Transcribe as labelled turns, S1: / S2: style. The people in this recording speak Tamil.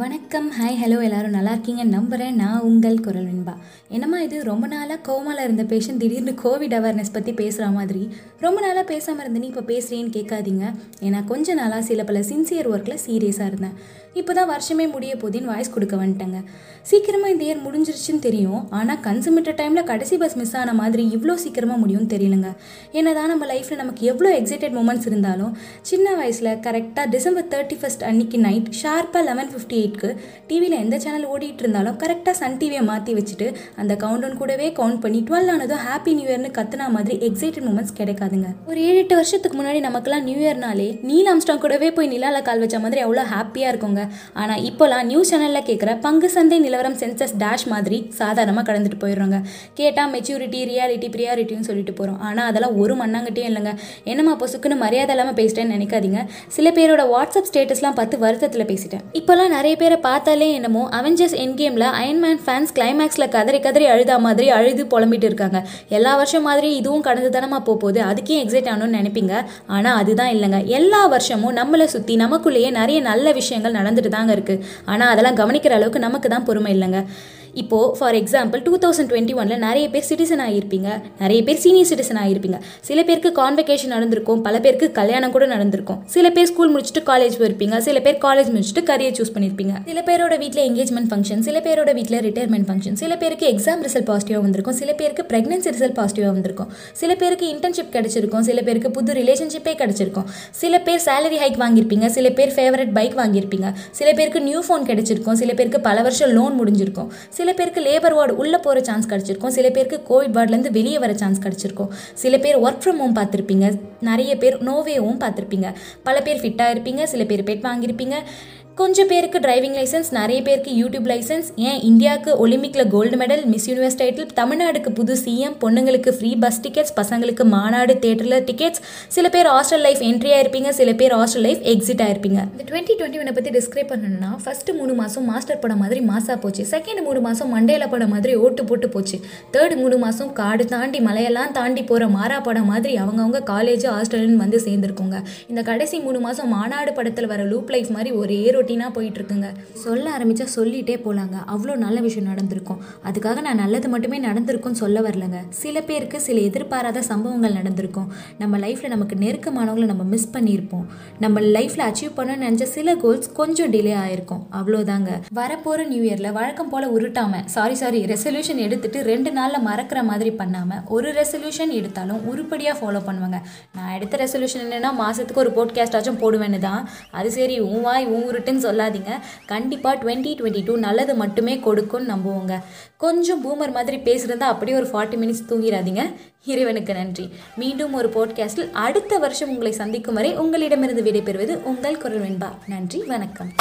S1: வணக்கம் ஹாய் ஹலோ எல்லாரும் நல்லா இருக்கீங்க நம்புகிறேன் நான் உங்கள் குரல் வெண்பா. என்னம்மா இது? ரொம்ப நாளாக கோமால இருந்த பேஷண்ட் திடீர்னு கோவிட் அவேர்னஸ் பற்றி பேசுகிற மாதிரி. ரொம்ப நாளாக பேசாமல் இருந்து நீ இப்போ பேசுகிறேன்னு கேட்காதீங்க. ஏன்னா கொஞ்ச நாளாக சில பல சின்சியர் ஒர்க்கில் சீரியஸாக இருந்தேன். இப்போ தான் வருஷமே முடிய போதின்னு வாய்ஸ் கொடுக்க வந்துட்டேங்க. சீக்கிரமாக இந்த இயர் முடிஞ்சிருச்சுன்னு தெரியும். ஆனால் கன்சூமேட்டர் டைமில் கடைசி பஸ் மிஸ் ஆன மாதிரி இவ்வளோ சீக்கிரமாக முடியும்னு தெரியலங்க. என்னதான் நம்ம லைஃப்பில் நமக்கு எவ்வளோ எக்ஸைட்டட் மூமெண்ட்ஸ் இருந்தாலும் சின்ன வயசில் கரெக்டாக டிசம்பர் தேர்ட்டி ஃபஸ்ட் அன்னைக்கு நைட் ஷார்ப்பாக லெவன் ஃபிஃப்டி எயிட்க்கு டிவியில் எந்த சேனல் ஓடிட்டு இருந்தாலும் கரெக்டாக சன் டிவியை மாற்றி வச்சுட்டு அந்த கவுண்டவுன் கூடவே கவுண்ட் பண்ணி டுவெல் ஆனதும் ஹாப்பி நியூ இயர்னு கத்துனா மாதிரி எக்ஸைட்டட் மூமெண்ட்ஸ் கிடைக்காதுங்க. ஒரு ஏழு எட்டு வருஷத்துக்கு முன்னாடி நமக்கெல்லாம் நியூ இயர்னாலே நீல் ஆம்ஸ்டாங் கூடவே போய் நிலால கால் வச்ச மாதிரி அவ்வளோ ஹாப்பியாக இருக்குங்க. ஆனால் இப்போலாம் நியூஸ் சேனலில் கேட்குற பங்கு சந்தை நிலவரம் சென்சஸ் டேஷ் மாதிரி சாதாரணமாக கடந்துட்டு போயிடுறோங்க. கேட்டால் மெச்சூரிட்டி ரியாலிட்டி ப்ரியாரிட்டின்னு சொல்லிட்டு போகிறோம் ஆனால் அதெல்லாம் ஒரு மண்ணாங்கட்டியும் இல்லைங்க. என்னம்மா பொசுக்குன்னு மரியாதை இல்லாமல் பேசிட்டேன்னு நினைக்காதீங்க. சில பேரோட வாட்ஸ்அப் ஸ்டேட்டஸ்லாம் பார்த்து வருத்தத்தில் பேசிட்டேன். இப்போலாம் நிறைய பேரை பார்த்தாலே என்னமோ அவெஞ்சர்ஸ் என் கேமில் அயன்மேன் ஃபேன்ஸ் கிளைமேக்ஸில் கதறி கதறி அழுதா மாதிரி அழுது புலம்பிட்டு இருக்காங்க. எல்லா வருஷம் மாதிரி இதுவும் கடந்து தானமா போகுது அதுக்கே எக்ஸைட் ஆகணும்னு நினைப்பீங்க. ஆனால் அதுதான் இல்லைங்க. எல்லா வருஷமும் நம்மளை சுற்றி நமக்குள்ளேயே நிறைய நல்ல விஷயங்கள் நடந்துட்டு தாங்க இருக்குது ஆனால் அதெல்லாம் கவனிக்கிற அளவுக்கு நமக்கு தான் பொறுமை இல்லைங்க. இப்போது for example two thousand twenty ஒனில் நிறைய பேர் சிட்டிசன் ஆகியிருப்பீங்க நிறைய பேர் சீனியர் சிட்டிசன் ஆகியிருப்பீங்க சில பேருக்கு கான்வெகேஷன் நடந்திருக்கும். பல பேருக்கு கல்யாணம் கூட நடந்திருக்கும். சில பேர் ஸ்கூல் முடிச்சுட்டு காலேஜ் போயிருப்பீங்க. சில பேர் காலேஜ் முடிச்சுட்டு கரியர் சூஸ் பண்ணியிருப்பீங்க. சில பேரோட வீட்டில் எங்கேஜ்மெண்ட் ஃபங்க்ஷன் சில பேரோட வீட்டில் ரிட்டையர்மெண்ட் ஃபங்க்ஷன் சில பேருக்கு எக்ஸாம் ரிசல்ட் பாசிட்டிவாக வந்திருக்கும். சில பேருக்கு ப்ரெக்னன்சி ரிசல்ட் பாசிட்டிவாக வந்திருக்கும். சில பேருக்கு இன்டர்ன்ஷிப் கிடைச்சிருக்கும். சில பேருக்கு புது ரிலேஷன்ஷிப்பே கிடைச்சிருக்கும். சில பேர் சேலரி ஹைக் வாங்கியிருப்பீங்க. சில பேர் ஃபேவரட் பைக் வாங்கியிருப்பீங்க. சில பேருக்கு நியூ ஃபோன் கிடைச்சிருக்கும். சில பேருக்கு பல வருஷம் லோன் முடிஞ்சிருக்கும். சில பேருக்கு லேபர் வார்டு உள்ளே போகிற சான்ஸ் கிடச்சிருக்கும். சில பேருக்கு கோவிட் வார்டுலேருந்து வெளியே வர சான்ஸ் கிடச்சிருக்கும். சில பேர் ஒர்க் ஃப்ரம் ஹோம் பார்த்துருப்பீங்க. நிறைய பேர் நோவேவும் பார்த்துருப்பீங்க. பல பேர் ஃபிட்டாக இருப்பீங்க. சில பேர் பெட் வாங்கியிருப்பீங்க. கொஞ்சம் பேருக்கு டிரைவிங் லைசன்ஸ் நிறைய பேருக்கு யூடியூப் லைசன்ஸ் ஏன் இந்தியாவுக்கு ஒலிம்பிக்கில் gold medal Miss Universe title தமிழ்நாடுக்கு புது சிஎம் பொண்ணுங்களுக்கு ஃப்ரீ பஸ் டிக்கெட்ஸ் பசங்களுக்கு மாநாடு தேட்டரில் டிக்கெட்ஸ் சில பேர் ஹாஸ்டல் லைஃப் என்ட்ரி ஆயிருப்பீங்க சில பேர் ஹாஸ்டல் லைஃப் எக்ஸிட் ஆயிருப்பீங்க. இந்த டுவெண்ட்டி டுவெண்ட்டி ஒனை பற்றி டிஸ்கிரைப் பண்ணணும்னா ஃபர்ஸ்ட் மூணு மாதம் மாஸ்டர் படம் மாதிரி மாசா போச்சு. செகண்ட் மூணு மாதம் மண்டேல படம் மாதிரி ஓட்டு போட்டு போச்சு. தேர்ட் மூணு மாதம் காடு தாண்டி மலையெல்லாம் தாண்டி போகிற மாறா படம் மாதிரி அவங்கவுங்க காலேஜ் ஹாஸ்டல்னு வந்து சேர்ந்துருக்கோங்க. இந்த கடைசி மூணு மாதம் மாநாடு படத்தில் வர லூப் லைஃப் மாதிரி ஒரே ரொட்டீனாக போயிட்டுருக்குங்க. சொல்ல ஆரம்பிச்சா சொல்லிட்டே போகலாங்க அவ்வளோ நல்ல விஷயம் நடந்திருக்கும். அதுக்காக நான் நல்லது மட்டுமே நடந்திருக்கும்னு சொல்ல வரலங்க. சில பேருக்கு சில எதிர்பாராத சம்பவங்கள் நடந்திருக்கும். நம்ம லைஃப்பில் நமக்கு நெருக்கமானவங்களை நம்ம மிஸ் பண்ணியிருப்போம். நம்ம லைஃப்பில் அச்சீவ் பண்ணணும்னு நினச்ச சில கோல்ஸ் கொஞ்சம் டிலே ஆயிருக்கும். அவ்வளோதாங்க. வரப்போகிற நியூ இயரில் வழக்கம் போல் உருட்டாமல் சாரி சாரி ரெசல்யூஷன் எடுத்துட்டு ரெண்டு நாளில் மறக்கிற மாதிரி பண்ணாமல் ஒரு ரெசல்யூஷன் எடுத்தாலும் உருப்படியாக ஃபாலோ பண்ணுவாங்க. நான் எடுத்த ரெசல்யூஷன் என்னென்னா மாதத்துக்கு ஒரு போட்காஸ்டாச்சும் போடுவேன்னு தான். அது சரி உன் வாய் உன் உருட்டுன்னு சொல்லாதீங்க. கண்டிப்பாக டுவெண்ட்டி டுவெண்ட்டி டூ நல்லது மட்டுமே கொடுக்கும்னு நம்புவோங்க. கொஞ்சம் பூமர் மாதிரி பேசுகிறதா அப்படியே ஒரு ஃபார்ட்டி மினிட்ஸ் தூங்கிடாதீங்க. இறைவனுக்கு நன்றி. மீண்டும் ஒரு போட்காஸ்டில் அடுத்த வருஷம் உங்களை சந்திக்கும் வரை உங்களிடமிருந்து விடைபெறுவது உங்கள் குரல் வெண்பா. நன்றி வணக்கம்.